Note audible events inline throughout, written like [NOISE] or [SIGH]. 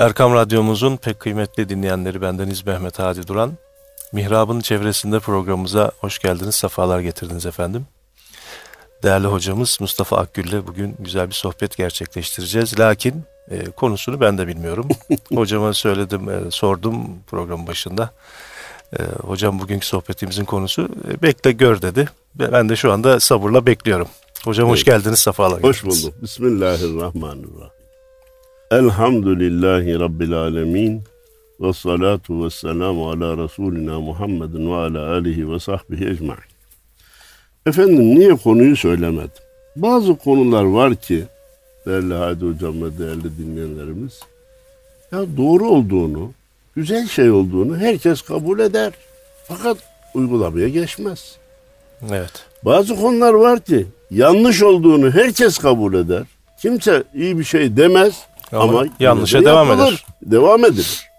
Erkam Radyomuzun pek kıymetli dinleyenleri bendeniz Mehmet Hadi Duran. Mihrab'ın çevresinde programımıza hoş geldiniz, sefalar getirdiniz efendim. Değerli hocamız Mustafa Akgül ile bugün güzel bir sohbet gerçekleştireceğiz. Lakin e, konusunu ben de bilmiyorum. [LAUGHS] Hocama söyledim, e, sordum programın başında. E, hocam bugünkü sohbetimizin konusu e, bekle gör dedi. Ben de şu anda sabırla bekliyorum. Hocam evet. hoş geldiniz, sefalar Hoş bulduk. Bismillahirrahmanirrahim. Elhamdülillahi Rabbil alemin. Ve salatu ve selamu ala Resulina Muhammedin ve ala alihi ve sahbihi ecma'in. Efendim niye konuyu söylemedim? Bazı konular var ki değerli Hadi Hocam ve değerli dinleyenlerimiz ya doğru olduğunu, güzel şey olduğunu herkes kabul eder. Fakat uygulamaya geçmez. Evet. Bazı konular var ki yanlış olduğunu herkes kabul eder. Kimse iyi bir şey demez ama, ama yanlışa devam yapılır, eder. Devam edilir.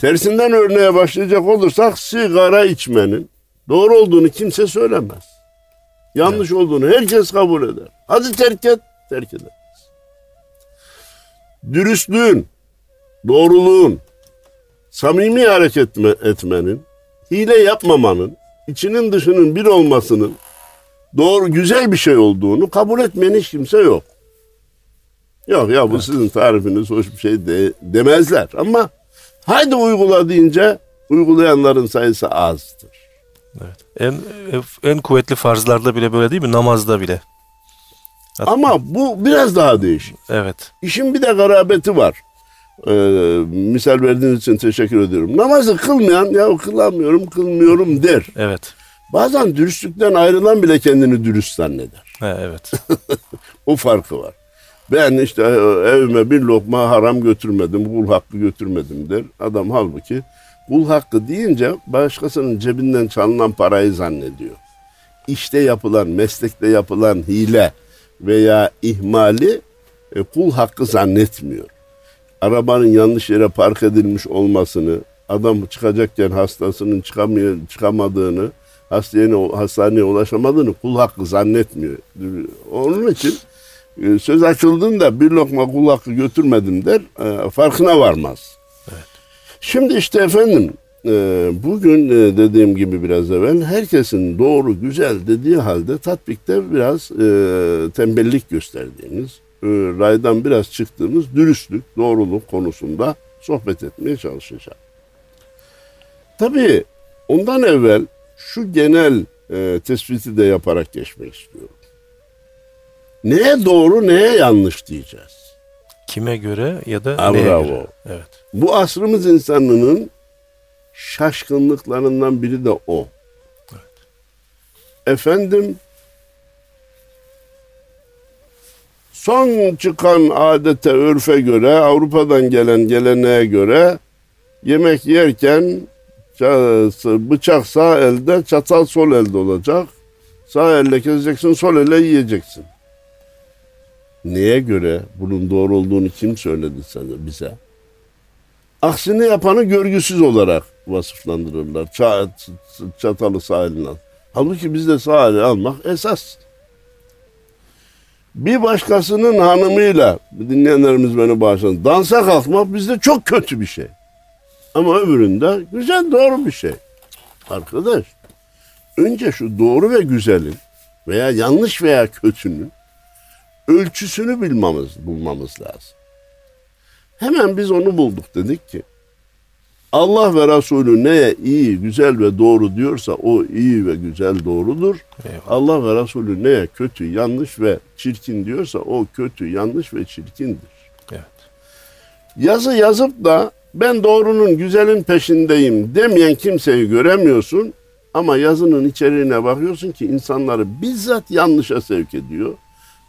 Tersinden örneğe başlayacak olursak sigara içmenin doğru olduğunu kimse söylemez. Yanlış evet. olduğunu herkes kabul eder. Hadi terk et, terk eder. Dürüstlüğün, doğruluğun, samimi hareket etmenin, hile yapmamanın, içinin dışının bir olmasının doğru güzel bir şey olduğunu kabul etmeyen hiç kimse yok. Yok ya bu evet. sizin tarifiniz hoş bir şey de, demezler ama haydi uygula deyince uygulayanların sayısı azdır. Evet. En en kuvvetli farzlarda bile böyle değil mi? Namazda bile. Hatta... Ama bu biraz daha değişik. Evet. İşin bir de garabeti var. Ee, misal verdiğiniz için teşekkür ediyorum. Namazı kılmayan ya kılamıyorum, kılmıyorum der. Evet. Bazen dürüstlükten ayrılan bile kendini dürüst zanneder. He, evet. [LAUGHS] o farkı var. Ben işte e, evime bir lokma haram götürmedim, kul hakkı götürmedim der. Adam halbuki kul hakkı deyince başkasının cebinden çalınan parayı zannediyor. İşte yapılan, meslekte yapılan hile veya ihmali e, kul hakkı zannetmiyor. Arabanın yanlış yere park edilmiş olmasını, adam çıkacakken hastasının çıkamıyor, çıkamadığını, hastaneye, hastaneye ulaşamadığını kul hakkı zannetmiyor. Onun için söz açıldığında bir lokma kul hakkı götürmedim der, e, farkına varmaz. Evet. Şimdi işte efendim e, bugün dediğim gibi biraz evvel herkesin doğru güzel dediği halde tatbikte biraz tembellik gösterdiğimiz, raydan biraz çıktığımız dürüstlük, doğruluk konusunda sohbet etmeye çalışacağım. Tabii ondan evvel şu genel tespiti de yaparak geçmek istiyorum. Neye doğru neye yanlış diyeceğiz. Kime göre ya da ha, neye bravo. göre? Evet. Bu asrımız insanının şaşkınlıklarından biri de o. Evet. Efendim son çıkan adete, örfe göre, Avrupa'dan gelen geleneğe göre yemek yerken bıçak sağ elde, çatal sol elde olacak. Sağ elle keseceksin, sol elle yiyeceksin. Neye göre bunun doğru olduğunu kim söyledi sana bize? Aksini yapanı görgüsüz olarak vasıflandırırlar. Çat, çatalı sağ eline al. Halbuki bizde sağ eline almak esas. Bir başkasının hanımıyla, dinleyenlerimiz beni bağışlasın, dansa kalkmak bizde çok kötü bir şey. Ama öbüründe güzel doğru bir şey. Arkadaş, önce şu doğru ve güzelin veya yanlış veya kötünün ölçüsünü bilmemiz, bulmamız lazım. Hemen biz onu bulduk dedik ki Allah ve Resulü neye iyi, güzel ve doğru diyorsa o iyi ve güzel doğrudur. Eyvallah. Allah ve Resulü neye kötü, yanlış ve çirkin diyorsa o kötü, yanlış ve çirkindir. Evet. Yazı yazıp da ben doğrunun, güzelin peşindeyim demeyen kimseyi göremiyorsun. Ama yazının içeriğine bakıyorsun ki insanları bizzat yanlışa sevk ediyor.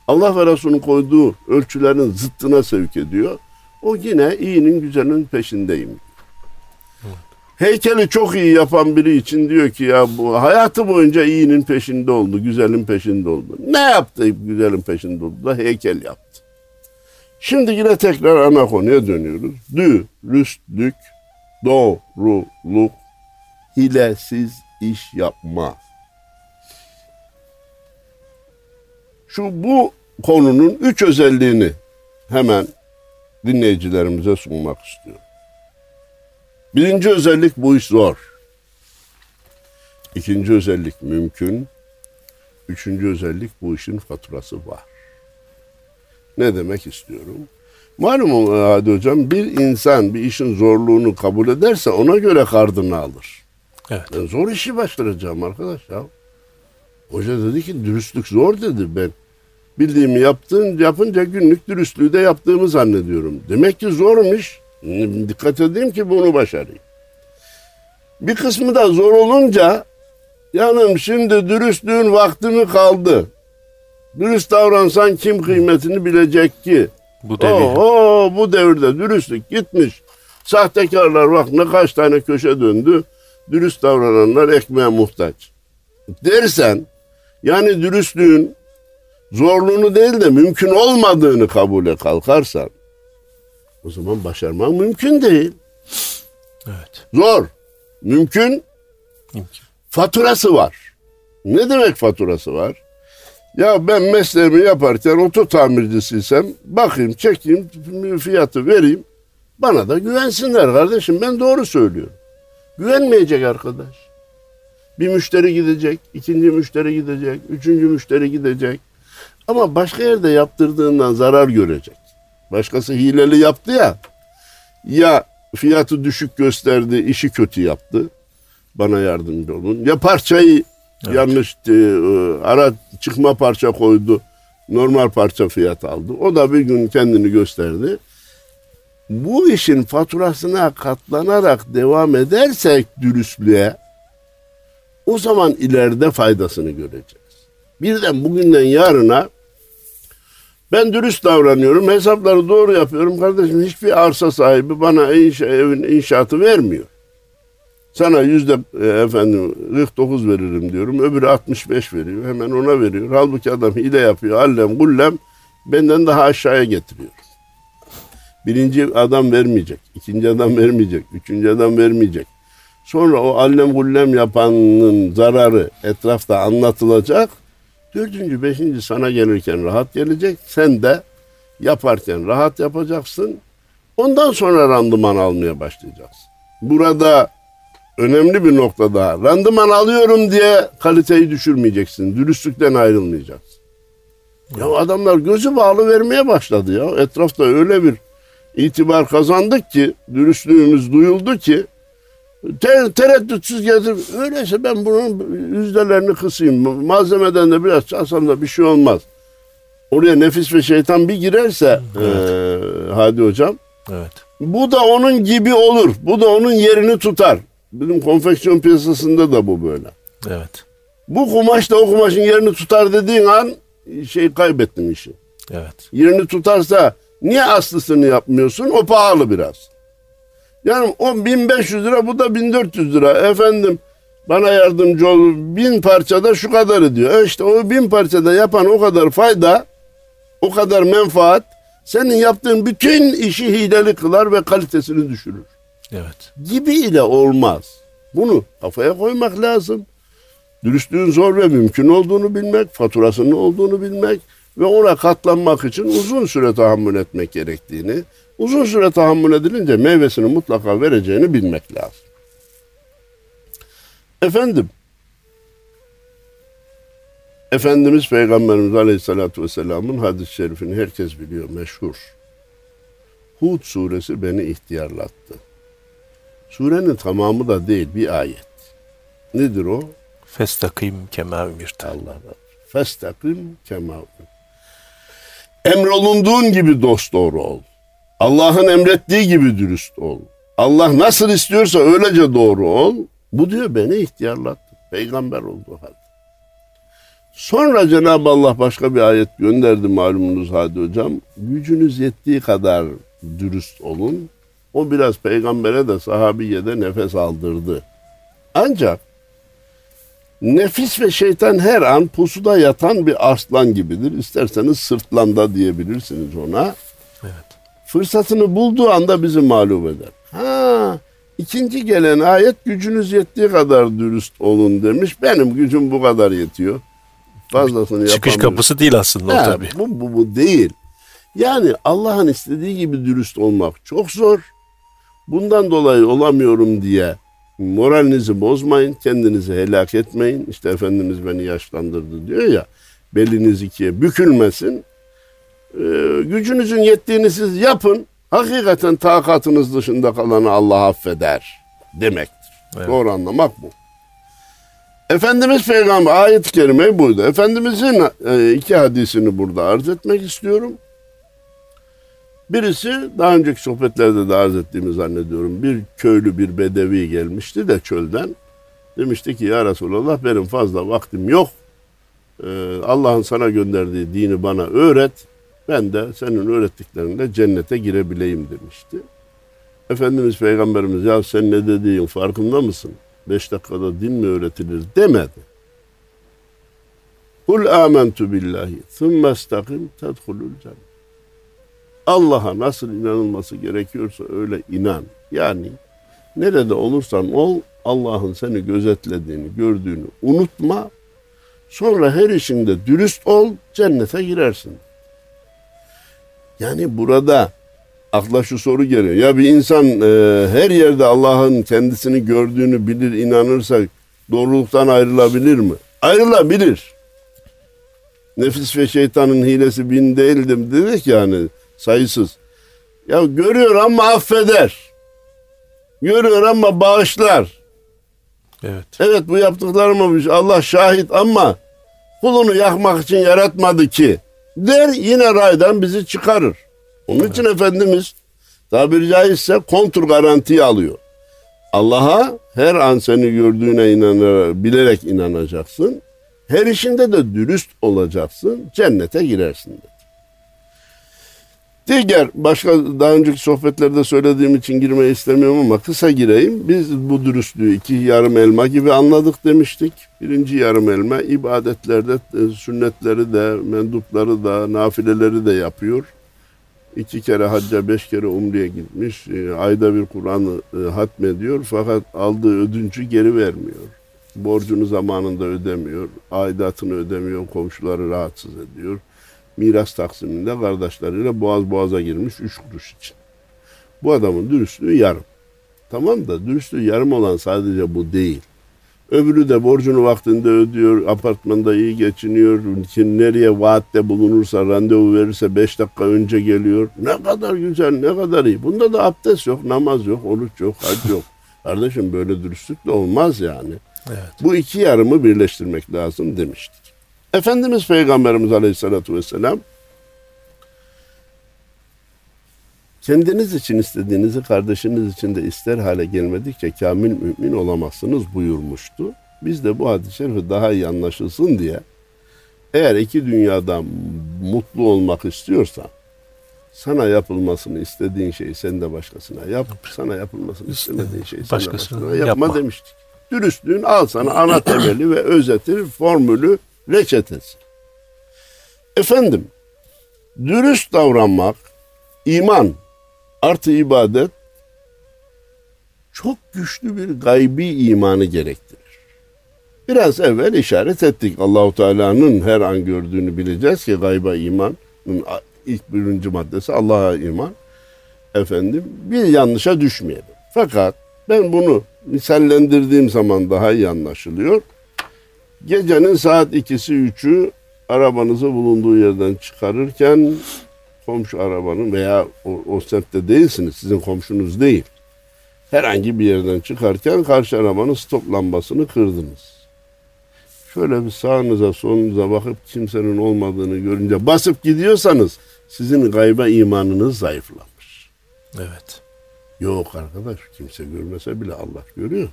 Allah ve Resulü'nün koyduğu ölçülerin zıttına sevk ediyor. O yine iyinin güzelinin peşindeyim. Heykeli çok iyi yapan biri için diyor ki ya bu hayatı boyunca iyinin peşinde oldu, güzelin peşinde oldu. Ne yaptı güzelin peşinde oldu da heykel yaptı. Şimdi yine tekrar ana konuya dönüyoruz. Dürüstlük, doğruluk, hilesiz iş yapma. Şu bu konunun üç özelliğini hemen dinleyicilerimize sunmak istiyorum. Birinci özellik bu iş zor. İkinci özellik mümkün. Üçüncü özellik bu işin faturası var. Ne demek istiyorum? Malum Hadi Hocam bir insan bir işin zorluğunu kabul ederse ona göre kardını alır. Evet. Ben zor işi başlayacağım arkadaş ya. Hoca dedi ki dürüstlük zor dedi ben. Bildiğimi yaptığın, yapınca günlük dürüstlüğü de yaptığımı zannediyorum. Demek ki zormuş. Dikkat edeyim ki bunu başarayım. Bir kısmı da zor olunca yanım şimdi dürüstlüğün vakti mi kaldı? Dürüst davransan kim kıymetini bilecek ki? Bu devir. Oho, bu devirde dürüstlük gitmiş. Sahtekarlar bak ne kaç tane köşe döndü. Dürüst davrananlar ekmeğe muhtaç. Dersen yani dürüstlüğün zorluğunu değil de mümkün olmadığını kabule kalkarsan o zaman başarman mümkün değil. Evet. Zor. Mümkün. İmkan. Faturası var. Ne demek faturası var? Ya ben mesleğimi yaparken oto tamircisiysem bakayım çekeyim fiyatı vereyim. Bana da güvensinler kardeşim ben doğru söylüyorum. Güvenmeyecek arkadaş. Bir müşteri gidecek, ikinci müşteri gidecek, üçüncü müşteri gidecek. Ama başka yerde yaptırdığından zarar görecek. Başkası hileli yaptı ya. Ya fiyatı düşük gösterdi, işi kötü yaptı. Bana yardımcı olun. Ya parçayı yanlış e, e, ara çıkma parça koydu. Normal parça fiyat aldı. O da bir gün kendini gösterdi. Bu işin faturasına katlanarak devam edersek dürüstlüğe o zaman ileride faydasını göreceğiz. Birden bugünden yarına ben dürüst davranıyorum, hesapları doğru yapıyorum. Kardeşim hiçbir arsa sahibi bana inşa, evin inşaatı vermiyor. Sana yüzde e, efendim 49 veririm diyorum. Öbürü 65 veriyor. Hemen ona veriyor. Halbuki adam hile yapıyor. Allem gullem benden daha aşağıya getiriyor. Birinci adam vermeyecek. ikinci adam vermeyecek. Üçüncü adam vermeyecek. Sonra o allem gullem yapanın zararı etrafta anlatılacak. Dördüncü, beşinci sana gelirken rahat gelecek. Sen de yaparken rahat yapacaksın. Ondan sonra randıman almaya başlayacaksın. Burada önemli bir nokta daha. Randıman alıyorum diye kaliteyi düşürmeyeceksin. Dürüstlükten ayrılmayacaksın. Ya adamlar gözü bağlı vermeye başladı ya. Etrafta öyle bir itibar kazandık ki, dürüstlüğümüz duyuldu ki te- tereddütsüz getir. Öyleyse ben bunun yüzdelerini kısayım. Malzemeden de biraz çalsam da bir şey olmaz. Oraya nefis ve şeytan bir girerse eee, hadi hocam Evet. bu da onun gibi olur. Bu da onun yerini tutar. Bizim konfeksiyon piyasasında da bu böyle. Evet. Bu kumaş da o kumaşın yerini tutar dediğin an şey kaybettin işi. Evet. Yerini tutarsa niye aslısını yapmıyorsun? O pahalı biraz. Yani o 1500 lira bu da 1400 lira. Efendim bana yardımcı ol. Bin parçada şu kadar ediyor. E işte o bin parçada yapan o kadar fayda, o kadar menfaat senin yaptığın bütün işi hileli kılar ve kalitesini düşürür Evet. gibi ile olmaz. Bunu kafaya koymak lazım. Dürüstlüğün zor ve mümkün olduğunu bilmek, faturasının olduğunu bilmek ve ona katlanmak için uzun süre tahammül etmek gerektiğini, uzun süre tahammül edilince meyvesini mutlaka vereceğini bilmek lazım. Efendim, Efendimiz Peygamberimiz Aleyhisselatü Vesselam'ın hadis-i şerifini herkes biliyor, meşhur. Hud suresi beni ihtiyarlattı. Surenin tamamı da değil bir ayet. Nedir o? Festakim kema ümirte. Allah Festakim kema Emrolunduğun gibi dost doğru ol. Allah'ın emrettiği gibi dürüst ol. Allah nasıl istiyorsa öylece doğru ol. Bu diyor beni ihtiyarlattı. Peygamber olduğu halde. Sonra Cenab-ı Allah başka bir ayet gönderdi malumunuz Hadi Hocam. Gücünüz yettiği kadar dürüst olun. O biraz peygambere de sahabiye de nefes aldırdı. Ancak nefis ve şeytan her an pusuda yatan bir aslan gibidir. İsterseniz sırtlanda diyebilirsiniz ona. Fırsatını bulduğu anda bizi mağlup eder. Ha, ikinci gelen ayet gücünüz yettiği kadar dürüst olun demiş. Benim gücüm bu kadar yetiyor. Fazlasını Çıkış kapısı değil aslında o Ha, tabii. Bu, bu, bu değil. Yani Allah'ın istediği gibi dürüst olmak çok zor. Bundan dolayı olamıyorum diye moralinizi bozmayın, kendinizi helak etmeyin. İşte Efendimiz beni yaşlandırdı diyor ya, beliniz ikiye bükülmesin. Ee, gücünüzün yettiğini siz yapın. Hakikaten takatınız dışında kalanı Allah affeder demektir. Evet. Doğru anlamak bu. Efendimiz Peygamber ayet-i kerime buydu. Efendimizin e, iki hadisini burada arz etmek istiyorum. Birisi daha önceki sohbetlerde de arz ettiğimi zannediyorum. Bir köylü bir bedevi gelmişti de çölden. Demişti ki ya Resulallah benim fazla vaktim yok. Ee, Allah'ın sana gönderdiği dini bana öğret. Ben de senin öğrettiklerinle cennete girebileyim demişti. Efendimiz Peygamberimiz ya sen ne dediğin farkında mısın? Beş dakikada din mi öğretilir demedi. Kul amentu billahi thumma istakim tedhulul cennet. Allah'a nasıl inanılması gerekiyorsa öyle inan. Yani nerede olursan ol Allah'ın seni gözetlediğini, gördüğünü unutma. Sonra her işinde dürüst ol, cennete girersin. Yani burada akla şu soru geliyor. Ya bir insan e, her yerde Allah'ın kendisini gördüğünü bilir, inanırsa doğruluktan ayrılabilir mi? Ayrılabilir. Nefis ve şeytanın hilesi bin değildim dedik yani sayısız. Ya görüyor ama affeder. Görüyor ama bağışlar. Evet. Evet bu yaptıklarımı Allah şahit ama kulunu yakmak için yaratmadı ki. Der yine raydan bizi çıkarır. Onun evet. için Efendimiz tabiri caizse kontur garantiyi alıyor. Allah'a her an seni gördüğüne inanarak, bilerek inanacaksın. Her işinde de dürüst olacaksın. Cennete girersin dedi. Diğer başka daha önceki sohbetlerde söylediğim için girmeyi istemiyorum ama kısa gireyim. Biz bu dürüstlüğü iki yarım elma gibi anladık demiştik. Birinci yarım elma ibadetlerde e, sünnetleri de, mendupları da, nafileleri de yapıyor. İki kere hacca, beş kere umreye gitmiş. E, ayda bir Kur'an'ı e, hatmediyor fakat aldığı ödüncü geri vermiyor. Borcunu zamanında ödemiyor, aidatını ödemiyor, komşuları rahatsız ediyor miras taksiminde kardeşleriyle boğaz boğaza girmiş üç kuruş için. Bu adamın dürüstlüğü yarım. Tamam da dürüstlüğü yarım olan sadece bu değil. Öbürü de borcunu vaktinde ödüyor, apartmanda iyi geçiniyor, kim nereye vaatte bulunursa, randevu verirse beş dakika önce geliyor. Ne kadar güzel, ne kadar iyi. Bunda da abdest yok, namaz yok, oruç yok, hac yok. [LAUGHS] Kardeşim böyle dürüstlük de olmaz yani. Evet. Bu iki yarımı birleştirmek lazım demiştik. Efendimiz Peygamberimiz Aleyhisselatü Vesselam kendiniz için istediğinizi kardeşiniz için de ister hale gelmedikçe kamil mümin olamazsınız buyurmuştu. Biz de bu hadis-i şerifi daha iyi anlaşılsın diye eğer iki dünyada mutlu olmak istiyorsan sana yapılmasını istediğin şeyi sen de başkasına yap. Sana yapılmasını istemediğin şeyi sen de başkasına yapma, yapma demiştik. Dürüstlüğün al sana ana temeli ve özeti, formülü reçetesi. Efendim, dürüst davranmak, iman artı ibadet çok güçlü bir gaybi imanı gerektirir. Biraz evvel işaret ettik. Allahu Teala'nın her an gördüğünü bileceğiz ki gayba imanın ilk birinci maddesi Allah'a iman. Efendim bir yanlışa düşmeyelim. Fakat ben bunu misallendirdiğim zaman daha iyi anlaşılıyor. Gecenin saat ikisi üçü arabanızı bulunduğu yerden çıkarırken komşu arabanın veya o, o semtte değilsiniz, sizin komşunuz değil. Herhangi bir yerden çıkarken karşı arabanın stop lambasını kırdınız. Şöyle bir sağınıza solunuza bakıp kimsenin olmadığını görünce basıp gidiyorsanız sizin gayba imanınız zayıflamış. Evet. Yok arkadaş kimse görmese bile Allah görüyor.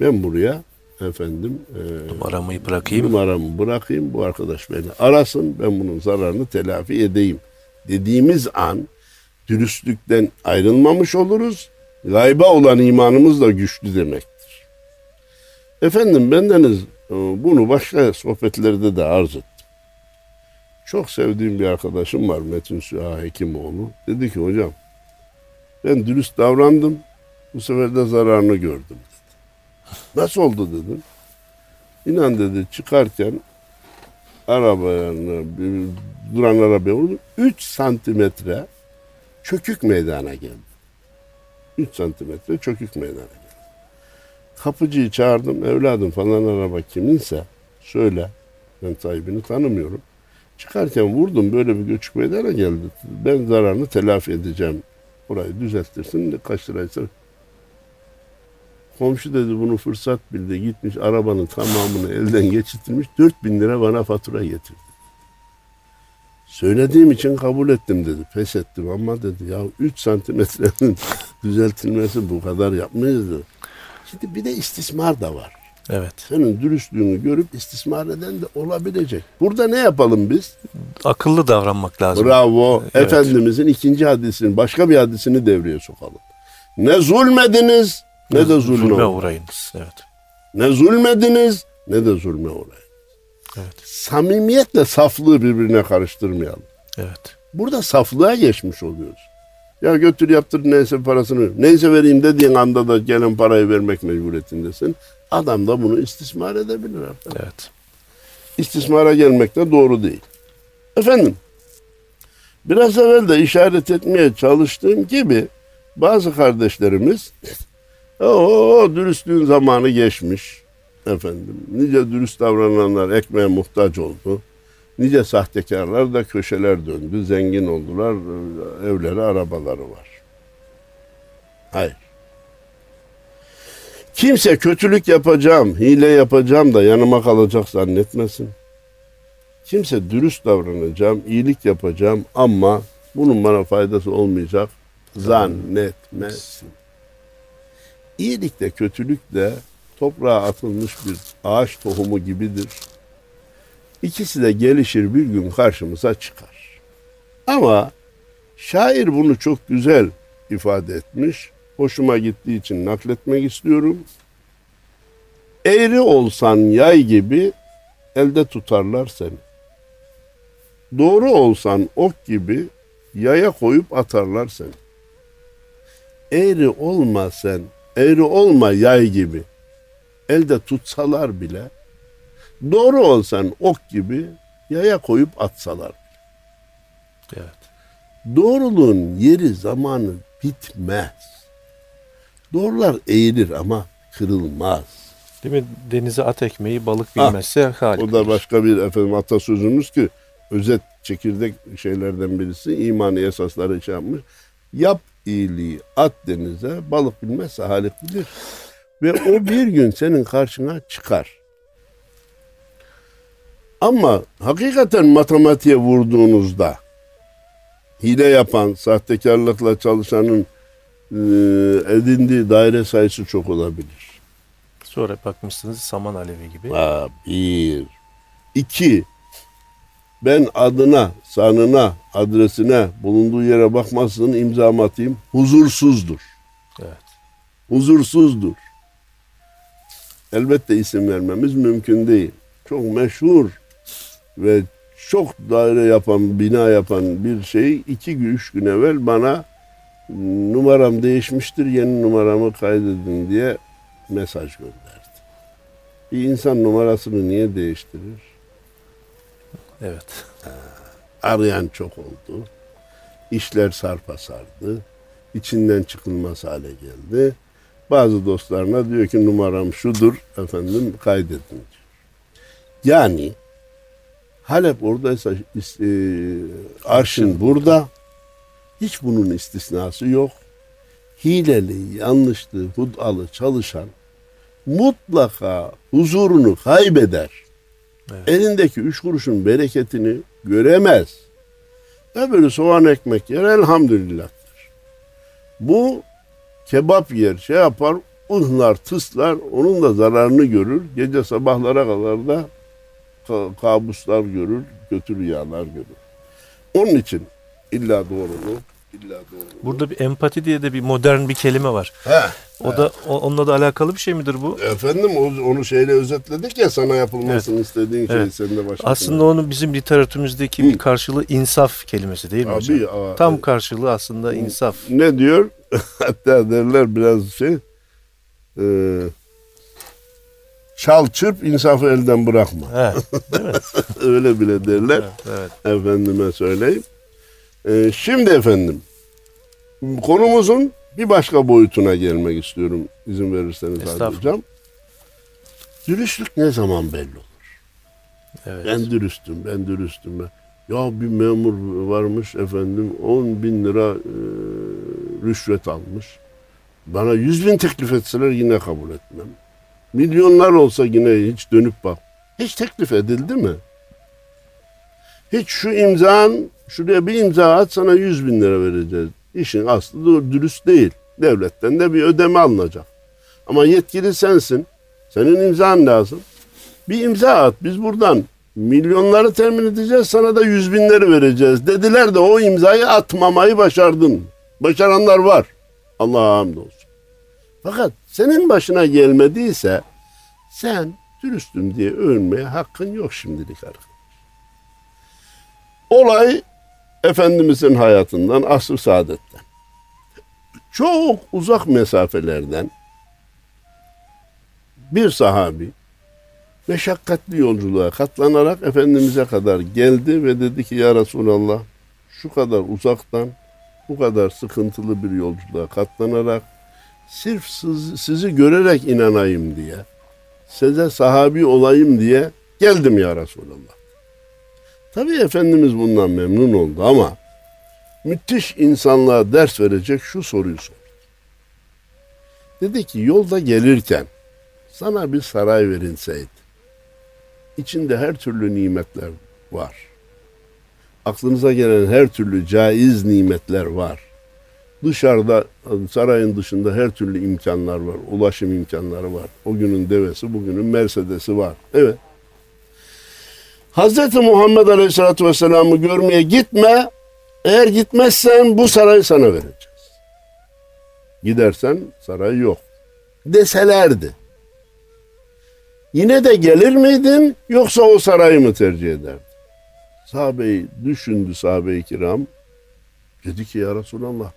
Ben buraya efendim e, numaramı bırakayım. Numaramı bırakayım bu arkadaş beni arasın ben bunun zararını telafi edeyim dediğimiz an dürüstlükten ayrılmamış oluruz. Gayba olan imanımız da güçlü demektir. Efendim bendeniz e, bunu başka sohbetlerde de arz ettim. Çok sevdiğim bir arkadaşım var Metin Süha Hekimoğlu. Dedi ki hocam ben dürüst davrandım. Bu sefer de zararını gördüm. Nasıl oldu dedim. İnan dedi çıkarken arabanın duran arabaya vurdum. 3 santimetre çökük meydana geldi. 3 santimetre çökük meydana geldi. Kapıcıyı çağırdım. Evladım falan araba kiminse söyle. Ben sahibini tanımıyorum. Çıkarken vurdum böyle bir göçük meydana geldi. Ben zararını telafi edeceğim. Burayı düzelttirsin. Kaç liraysa Komşu dedi bunu fırsat bildi. Gitmiş arabanın tamamını elden geçirtmiş. 4000 lira bana fatura getirdi. Söylediğim için kabul ettim dedi. Pes ettim ama dedi ya 3 santimetrenin [LAUGHS] düzeltilmesi bu kadar yapmayız dedi. Şimdi bir de istismar da var. Evet. Senin dürüstlüğünü görüp istismar eden de olabilecek. Burada ne yapalım biz? Akıllı davranmak lazım. Bravo. Evet. Efendimizin ikinci hadisini, başka bir hadisini devreye sokalım. Ne zulmediniz ne de zulme, zulme uğrayın. uğrayınız. Evet. Ne zulmediniz ne de zulme uğrayın. Evet. Samimiyetle saflığı birbirine karıştırmayalım. Evet. Burada saflığa geçmiş oluyoruz. Ya götür yaptır neyse parasını. Neyse vereyim dediğin anda da gelen parayı vermek mecburiyetindesin. Adam da bunu istismar edebilir artık. Evet. istismara gelmek de doğru değil. Efendim, biraz evvel de işaret etmeye çalıştığım gibi bazı kardeşlerimiz o dürüstlüğün zamanı geçmiş efendim. Nice dürüst davrananlar ekmeğe muhtaç oldu. Nice sahtekarlar da köşeler döndü, zengin oldular, evleri, arabaları var. Hayır. Kimse kötülük yapacağım, hile yapacağım da yanıma kalacak zannetmesin. Kimse dürüst davranacağım, iyilik yapacağım ama bunun bana faydası olmayacak zannetmesin. İyilik de kötülük de toprağa atılmış bir ağaç tohumu gibidir. İkisi de gelişir bir gün karşımıza çıkar. Ama şair bunu çok güzel ifade etmiş. Hoşuma gittiği için nakletmek istiyorum. Eğri olsan yay gibi elde tutarlar seni. Doğru olsan ok gibi yaya koyup atarlar seni. Eğri olma sen, eğri olma yay gibi. Elde tutsalar bile doğru olsan ok gibi yaya koyup atsalar. Evet. Doğruluğun yeri zamanı bitmez. Doğrular eğilir ama kırılmaz. Değil mi? Denize at ekmeği balık Ah, bilmezse halik. O da başka bir efendim atasözümüz ki özet çekirdek şeylerden birisi imani esasları şey yapmış. Yap iyiliği at denize balık bilmezse halik bilir. Ve o bir gün senin karşına çıkar. Ama hakikaten matematiğe vurduğunuzda hile yapan, sahtekarlıkla çalışanın e, edindiği daire sayısı çok olabilir. Sonra bakmışsınız saman alevi gibi. Ha, bir. İki. Ben adına, sanına, adresine, bulunduğu yere bakmasın imza atayım. Huzursuzdur. Evet. Huzursuzdur. Elbette isim vermemiz mümkün değil. Çok meşhur ve çok daire yapan, bina yapan bir şey iki gün, üç gün evvel bana numaram değişmiştir, yeni numaramı kaydedin diye mesaj gönderdi. Bir insan numarasını niye değiştirir? Evet. Arayan çok oldu. İşler sarpa sardı. İçinden çıkılmaz hale geldi. Bazı dostlarına diyor ki numaram şudur efendim kaydedin diyor. Yani Halep oradaysa e, arşın burada. Hiç bunun istisnası yok. Hileli, yanlışlı, hudalı çalışan mutlaka huzurunu kaybeder. Evet. Elindeki üç kuruşun bereketini göremez. Öbürü soğan ekmek yer elhamdülillah'tır. Bu kebap yer şey yapar unlar tıslar onun da zararını görür. Gece sabahlara kadar da ka- kabuslar görür, kötü rüyalar görür. Onun için illa doğruluk, illa doğruluk. Burada bir empati diye de bir modern bir kelime var. He. O da o- onunla da alakalı bir şey midir bu? Efendim onu şeyle özetledik ya sana yapılmasını istediğin şey Evet. sen de başka. Aslında onun bizim literatürümüzdeki bir karşılığı insaf kelimesi değil mi hocam? Abi, aa, Tam e- karşılığı aslında insaf. ne diyor? [LAUGHS] Hatta derler biraz şey e, Çal çırp insafı elden bırakma. Evet, değil mi? [LAUGHS] Öyle bile derler. Evet. Efendime söyleyeyim. Ee, şimdi efendim konumuzun bir başka boyutuna gelmek istiyorum izin verirseniz Hadi hocam. Dürüstlük ne zaman belli olur? evet. Ben dürüstüm, ben dürüstüm. Ben. Ya bir memur varmış efendim 10 bin lira e, rüşvet almış. Bana 100 bin teklif etseler yine kabul etmem. Milyonlar olsa yine hiç dönüp bak. Hiç teklif edildi mi? Hiç şu imzan, şuraya bir imza at sana 100 bin lira vereceğiz. İşin aslı dürüst değil. Devletten de bir ödeme alınacak. Ama yetkili sensin. Senin imzan lazım. Bir imza at. Biz buradan milyonları temin edeceğiz. Sana da yüz binleri vereceğiz. Dediler de o imzayı atmamayı başardın. Başaranlar var. Allah'a hamdolsun. Fakat senin başına gelmediyse sen dürüstüm diye övünmeye hakkın yok şimdilik arkadaş. Olay Efendimizin hayatından, asr saadetten. Çok uzak mesafelerden bir sahabi meşakkatli yolculuğa katlanarak Efendimiz'e kadar geldi ve dedi ki ya Resulallah şu kadar uzaktan bu kadar sıkıntılı bir yolculuğa katlanarak sırf siz- sizi görerek inanayım diye size sahabi olayım diye geldim ya Resulallah. Tabii Efendimiz bundan memnun oldu ama müthiş insanlığa ders verecek şu soruyu sordu. Dedi ki yolda gelirken sana bir saray verinseydi içinde her türlü nimetler var. Aklınıza gelen her türlü caiz nimetler var. Dışarıda sarayın dışında her türlü imkanlar var. Ulaşım imkanları var. O günün devesi, bugünün Mercedes'i var. Evet. Hazreti Muhammed Aleyhisselatü Vesselam'ı görmeye gitme. Eğer gitmezsen bu sarayı sana vereceğiz. Gidersen saray yok. Deselerdi. Yine de gelir miydin yoksa o sarayı mı tercih ederdin? Sahabeyi düşündü sahabe-i kiram. Dedi ki ya Resulallah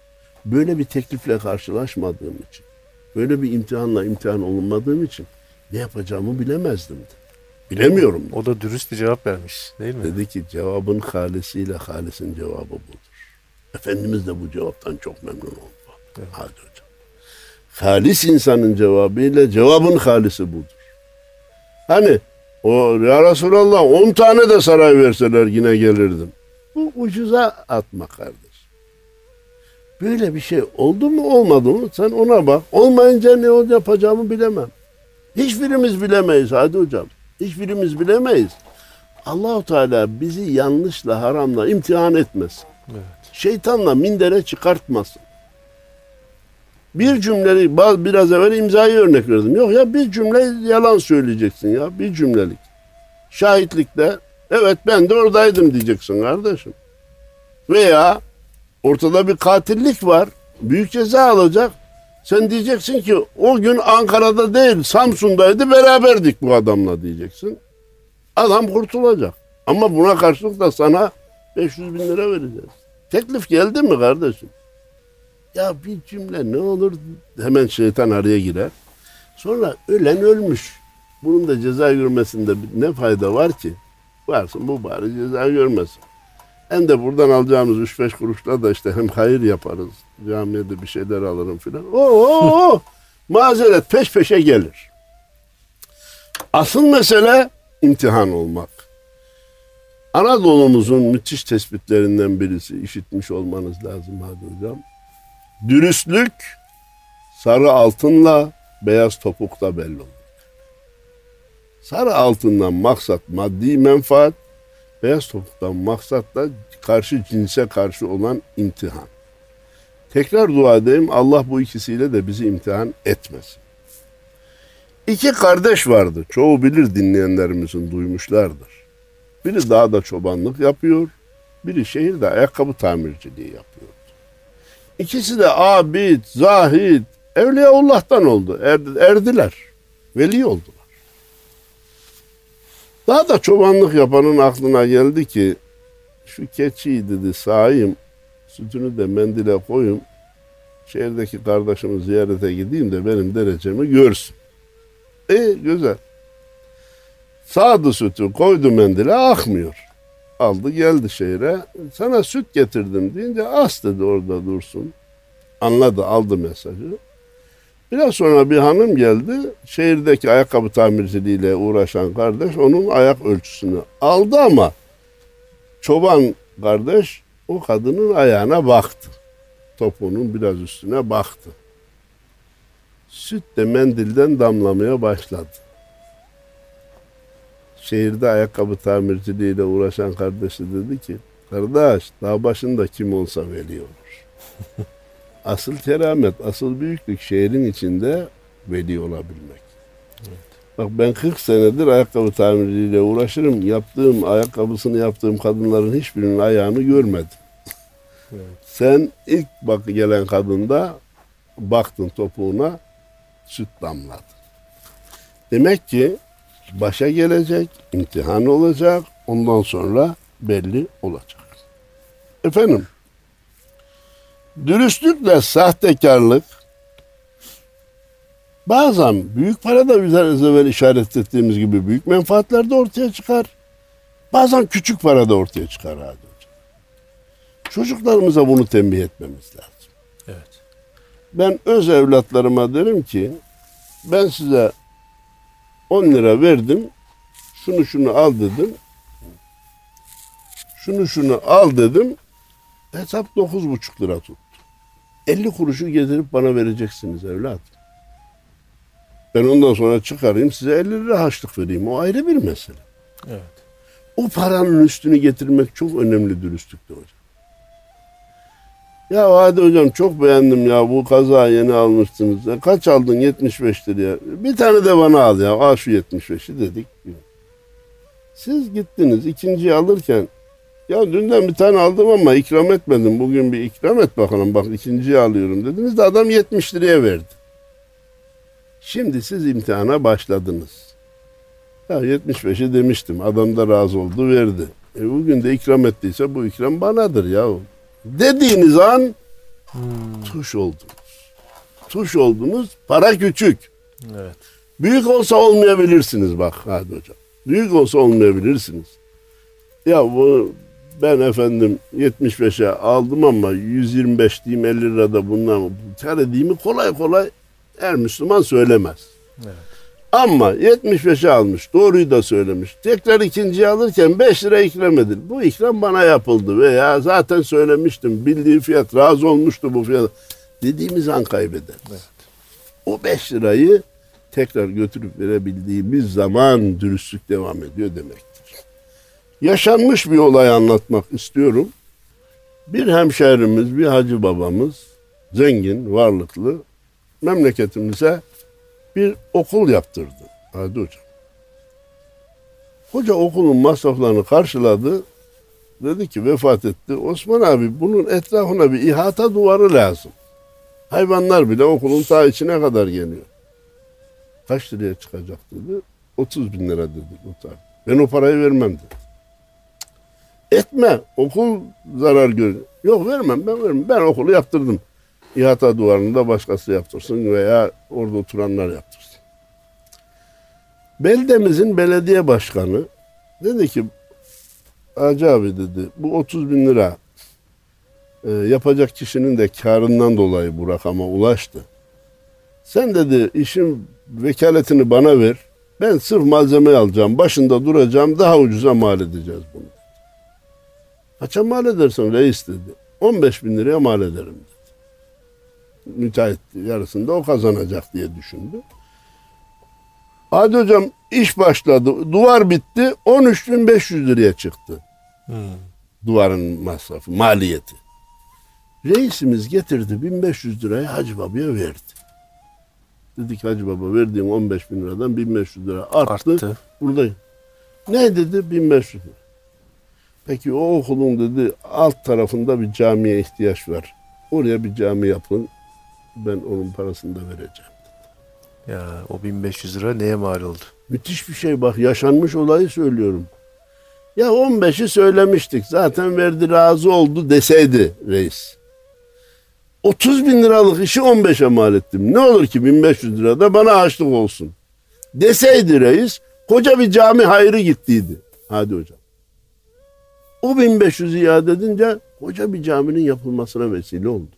böyle bir teklifle karşılaşmadığım için, böyle bir imtihanla imtihan olunmadığım için ne yapacağımı bilemezdim. dedi. Bilemiyorum. dedi. O da dürüst bir cevap vermiş değil mi? Dedi ki cevabın halisiyle halisin cevabı budur. Efendimiz de bu cevaptan çok memnun oldu. Hadi hocam. Halis insanın cevabıyla cevabın halisi budur. Hani o ya Resulallah 10 tane de saray verseler yine gelirdim. Bu ucuza atma kardeş. Böyle bir şey oldu mu olmadı mı sen ona bak. Olmayınca ne yapacağımı bilemem. Hiçbirimiz bilemeyiz hadi hocam. Hiçbirimiz bilemeyiz. Allahu Teala bizi yanlışla haramla imtihan etmesin. Evet. Şeytanla mindere çıkartmasın. Bir cümleyi baz- biraz evvel imzayı örnek verdim. Yok ya bir cümle yalan söyleyeceksin ya bir cümlelik. Şahitlikte evet ben de oradaydım diyeceksin kardeşim. Veya ortada bir katillik var. Büyük ceza alacak. Sen diyeceksin ki o gün Ankara'da değil Samsun'daydı beraberdik bu adamla diyeceksin. Adam kurtulacak. Ama buna karşılık da sana 500 bin lira vereceğiz. Teklif geldi mi kardeşim? Ya bir cümle ne olur hemen şeytan araya girer. Sonra ölen ölmüş. Bunun da ceza görmesinde ne fayda var ki? Varsın bu bari ceza görmesin. Hem de buradan alacağımız 3-5 kuruşla da işte hem hayır yaparız. Camiye de bir şeyler alırım filan. Oo, [LAUGHS] mazeret peş peşe gelir. Asıl mesele imtihan olmak. Anadolu'muzun müthiş tespitlerinden birisi işitmiş olmanız lazım hadi hocam. Dürüstlük sarı altınla beyaz topukta belli olur. Sarı altından maksat maddi menfaat, beyaz topuktan maksat da karşı cinse karşı olan imtihan. Tekrar dua edeyim Allah bu ikisiyle de bizi imtihan etmesin. İki kardeş vardı. Çoğu bilir dinleyenlerimizin duymuşlardır. Biri dağda çobanlık yapıyor, biri şehirde ayakkabı tamirciliği yapıyor. İkisi de abid, zahid, Evliyaullah'tan oldu. Er- erdiler. Veli oldular. Daha da çobanlık yapanın aklına geldi ki şu keçiyi dedi sahayım, sütünü de mendile koyayım. Şehirdeki kardeşimi ziyarete gideyim de benim derecemi görsün. E güzel. Sağdı sütü koydu mendile akmıyor. Aldı geldi şehre. Sana süt getirdim deyince as dedi orada dursun. Anladı aldı mesajı. Biraz sonra bir hanım geldi. Şehirdeki ayakkabı tamirciliğiyle uğraşan kardeş onun ayak ölçüsünü aldı ama çoban kardeş o kadının ayağına baktı. Topuğunun biraz üstüne baktı. Süt de mendilden damlamaya başladı. Şehirde ayakkabı tamirciliğiyle uğraşan kardeşi dedi ki Kardeş dağ başında kim olsa veli olur. [LAUGHS] asıl keramet, asıl büyüklük şehrin içinde veli olabilmek. Bak ben 40 senedir ayakkabı tamirciliğiyle uğraşırım. Yaptığım ayakkabısını yaptığım kadınların hiçbirinin ayağını görmedim. Sen ilk bak gelen kadında baktın topuğuna süt damladı. Demek ki başa gelecek, imtihan olacak, ondan sonra belli olacak. Efendim, dürüstlükle sahtekarlık bazen büyük para da üzerinize evvel işaret ettiğimiz gibi büyük menfaatler de ortaya çıkar. Bazen küçük para da ortaya çıkar hadi hocam. Çocuklarımıza bunu tembih etmemiz lazım. Evet. Ben öz evlatlarıma derim ki ben size 10 lira verdim. Şunu şunu al dedim. Şunu şunu al dedim. Hesap 9,5 lira tuttu. 50 kuruşu getirip bana vereceksiniz evlat. Ben ondan sonra çıkarayım size 50 lira harçlık vereyim. O ayrı bir mesele. Evet. O paranın üstünü getirmek çok önemli dürüstlükte hocam. Ya hadi hocam çok beğendim ya bu kaza yeni almıştınız. Ya kaç aldın 75 liraya. Bir tane de bana al ya. Al şu 75'i dedik. Siz gittiniz ikinciyi alırken ya dünden bir tane aldım ama ikram etmedim. Bugün bir ikram et bakalım bak ikinciyi alıyorum dediniz de adam 70 liraya verdi. Şimdi siz imtihana başladınız. Ya 75'i demiştim. Adam da razı oldu verdi. E bugün de ikram ettiyse bu ikram banadır ya. Dediğiniz an tuş oldunuz. Tuş oldunuz. Para küçük. Evet. Büyük olsa olmayabilirsiniz bak hadi hocam. Büyük olsa olmayabilirsiniz. Ya bu ben efendim 75'e aldım ama 125 diyeyim 50 lirada bundan kar edeyimi kolay kolay her Müslüman söylemez. Evet. Ama 75'e almış. Doğruyu da söylemiş. Tekrar ikinciyi alırken 5 lira ikram edildi. Bu ikram bana yapıldı veya zaten söylemiştim. Bildiği fiyat razı olmuştu bu fiyat. Dediğimiz an kaybeder. Evet. O 5 lirayı tekrar götürüp verebildiğimiz zaman dürüstlük devam ediyor demektir. Yaşanmış bir olay anlatmak istiyorum. Bir hemşehrimiz, bir hacı babamız, zengin, varlıklı, memleketimize bir okul yaptırdı. Hadi hocam. Hoca okulun masraflarını karşıladı. Dedi ki vefat etti. Osman abi bunun etrafına bir ihata duvarı lazım. Hayvanlar bile okulun ta içine kadar geliyor. Kaç liraya çıkacak dedi. 30 bin lira dedi muhtar. Ben o parayı vermem dedi. Etme. Okul zarar görür. Yok vermem ben vermem. Ben okulu yaptırdım. İhata duvarını da başkası yaptırsın veya orada oturanlar yaptırsın. Beldemizin belediye başkanı dedi ki Hacı abi dedi bu 30 bin lira e, yapacak kişinin de karından dolayı bu rakama ulaştı. Sen dedi işin vekaletini bana ver. Ben sırf malzeme alacağım. Başında duracağım. Daha ucuza mal edeceğiz bunu. Kaça mal edersin reis dedi. 15 bin liraya mal ederim dedi. Müteahhit yarısında o kazanacak diye düşündü. Hadi hocam iş başladı. Duvar bitti. 13.500 liraya çıktı. Hmm. Duvarın masrafı, maliyeti. Reisimiz getirdi 1500 lirayı Hacı Baba'ya verdi. Dedik Hacı Baba verdiğim 15 bin liradan 1500 lira arttı. Arttı. Buradayım. Ne dedi? 1500 lira. Peki o okulun dedi alt tarafında bir camiye ihtiyaç var. Oraya bir cami yapın. Ben onun parasını da vereceğim. Ya o 1500 lira neye mal oldu? Müthiş bir şey bak yaşanmış olayı söylüyorum. Ya 15'i söylemiştik zaten verdi razı oldu deseydi reis. 30 bin liralık işi 15'e mal ettim. Ne olur ki 1500 lira da bana harçlık olsun. Deseydi reis Koca bir cami hayrı gittiydi. Hadi hocam. O 1500 iade edince koca bir caminin yapılmasına vesile oldu.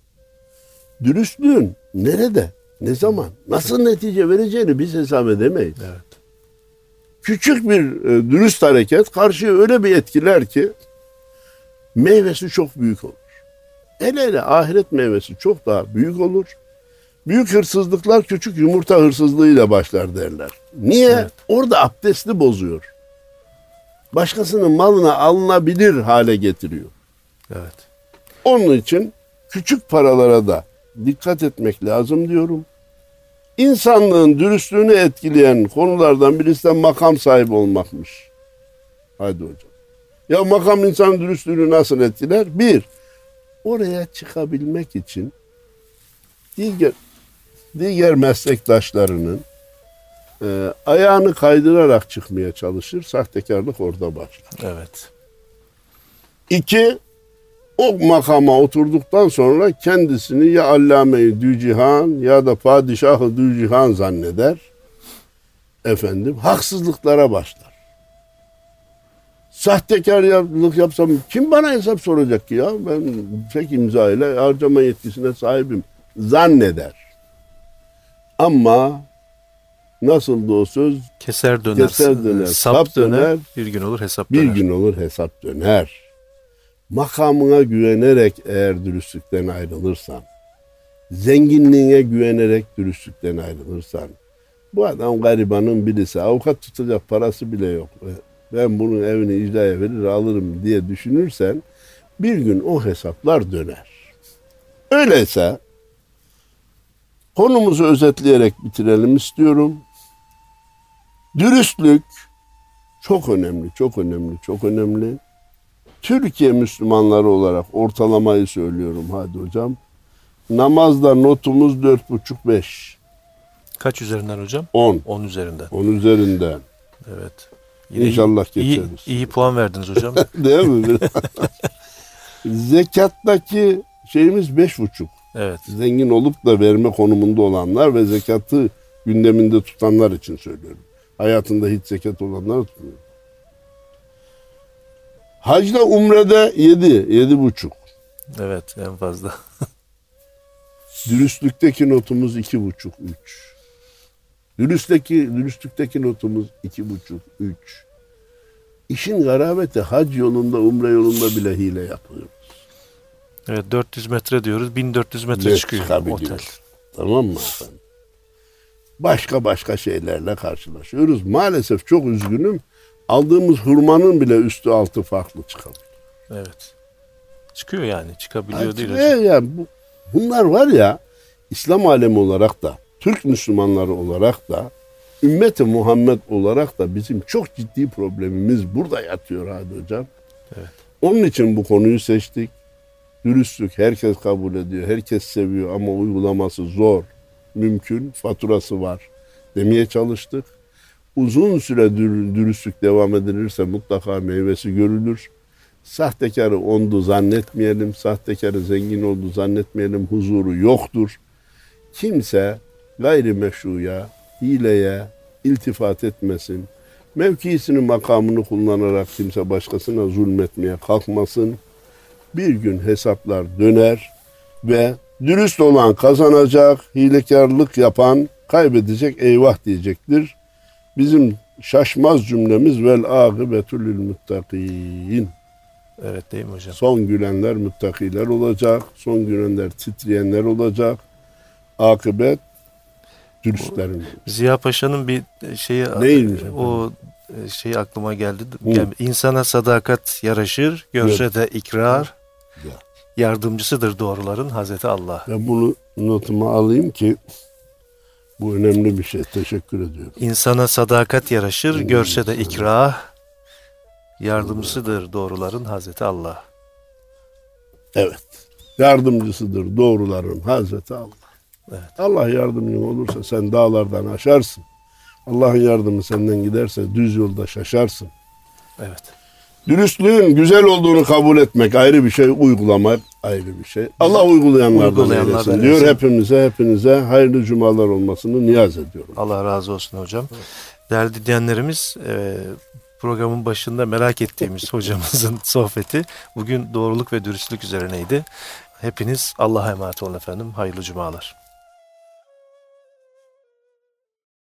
Dürüstlüğün nerede, ne zaman, nasıl netice vereceğini biz hesap edemeyiz. Evet. Küçük bir e, dürüst hareket karşıyı öyle bir etkiler ki meyvesi çok büyük olur. Hele hele ahiret meyvesi çok daha büyük olur. Büyük hırsızlıklar küçük yumurta hırsızlığıyla başlar derler. Niye? Evet. Orada abdesti bozuyor. Başkasının malına alınabilir hale getiriyor. Evet. Onun için küçük paralara da dikkat etmek lazım diyorum. İnsanlığın dürüstlüğünü etkileyen konulardan birisi de makam sahibi olmakmış. Hadi hocam. Ya makam insanın dürüstlüğünü nasıl etkiler? Bir, oraya çıkabilmek için diğer, diğer meslektaşlarının e, ayağını kaydırarak çıkmaya çalışır. Sahtekarlık orada başlar. Evet. İki, o makama oturduktan sonra kendisini ya allame-i dücihan ya da padişahı dücihan zanneder. Efendim haksızlıklara başlar. Sahtekarlık yapsam kim bana hesap soracak ki ya? Ben tek imza ile harcama yetkisine sahibim zanneder. Ama nasıl da o söz Keser döner. Keser döner, Sap, sap döner, döner, Bir gün olur hesap bir döner. gün olur hesap döner. Makamına güvenerek eğer dürüstlükten ayrılırsan, zenginliğine güvenerek dürüstlükten ayrılırsan, bu adam garibanın birisi, avukat tutacak parası bile yok. Ben bunun evini icraya verir alırım diye düşünürsen, bir gün o hesaplar döner. Öyleyse, konumuzu özetleyerek bitirelim istiyorum. Dürüstlük, çok önemli, çok önemli, çok önemli. Türkiye Müslümanları olarak ortalamayı söylüyorum hadi hocam. Namazda notumuz 4,5-5. Kaç üzerinden hocam? 10. 10 üzerinden. 10 üzerinden. Evet. İnşallah iyi, geçeriz. iyi puan verdiniz hocam. [LAUGHS] Değil mi? [LAUGHS] Zekattaki şeyimiz 5,5. evet. Zengin olup da verme konumunda olanlar ve zekatı gündeminde tutanlar için söylüyorum. Hayatında hiç zekat olanlar tutmuyor. Hacda umrede 7, 7,5. Evet en fazla. [LAUGHS] Dürüstlükteki notumuz iki buçuk, üç. Dürüstteki, dürüstlükteki notumuz iki buçuk, üç. İşin garabeti hac yolunda, umre yolunda bile hile yapıyoruz. Evet 400 metre diyoruz. 1400 metre Ne çıkıyor otel. Tamam mı efendim? Başka başka şeylerle karşılaşıyoruz. Maalesef çok üzgünüm. Aldığımız hurmanın bile üstü altı farklı çıkabiliyor. Evet. Çıkıyor yani. Çıkabiliyor değil Ee, hocam. yani bu, bunlar var ya İslam alemi olarak da Türk Müslümanları olarak da ümmeti Muhammed olarak da bizim çok ciddi problemimiz burada yatıyor hadi hocam. Evet. Onun için bu konuyu seçtik. Dürüstlük herkes kabul ediyor, herkes seviyor ama uygulaması zor, mümkün, faturası var demeye çalıştık. Uzun süre dür- dürüstlük devam edilirse mutlaka meyvesi görülür. Sahtekarı ondu zannetmeyelim, sahtekarı zengin oldu zannetmeyelim, huzuru yoktur. Kimse gayrimeşruya, hileye iltifat etmesin. Mevkisini, makamını kullanarak kimse başkasına zulmetmeye kalkmasın. Bir gün hesaplar döner ve dürüst olan kazanacak, hilekarlık yapan kaybedecek, eyvah diyecektir. Bizim şaşmaz cümlemiz vel akıbetü lil muttakin. Evet değil mi hocam? Son gülenler müttakiler olacak. Son gülenler titreyenler olacak. Akıbet dürüstlerin. Ziya Paşa'nın bir şeyi Neymiş o şey aklıma geldi. Gel- İnsana sadakat yaraşır, görse de ikrar. Ya. Yardımcısıdır doğruların Hazreti Allah. Ben bunu notuma alayım ki bu önemli bir şey. Teşekkür ediyorum. İnsana sadakat yaraşır, görse de ikrah. Yardımcısıdır doğruların Hazreti Allah. Evet. Yardımcısıdır doğruların Hazreti Allah. Evet. Allah yardımcın olursa sen dağlardan aşarsın. Allah'ın yardımı senden giderse düz yolda şaşarsın. Evet. Dürüstlüğün güzel olduğunu kabul etmek ayrı bir şey, uygulamak ayrı bir şey. Allah uygulayanlardan, Uygulayanlardan eylesin diyor. eylesin. Hepimize hepinize hayırlı cumalar olmasını niyaz ediyorum. Allah razı olsun hocam. Değerli dinleyenlerimiz e, programın başında merak ettiğimiz [LAUGHS] hocamızın sohbeti bugün doğruluk ve dürüstlük üzerineydi. Hepiniz Allah'a emanet olun efendim. Hayırlı cumalar.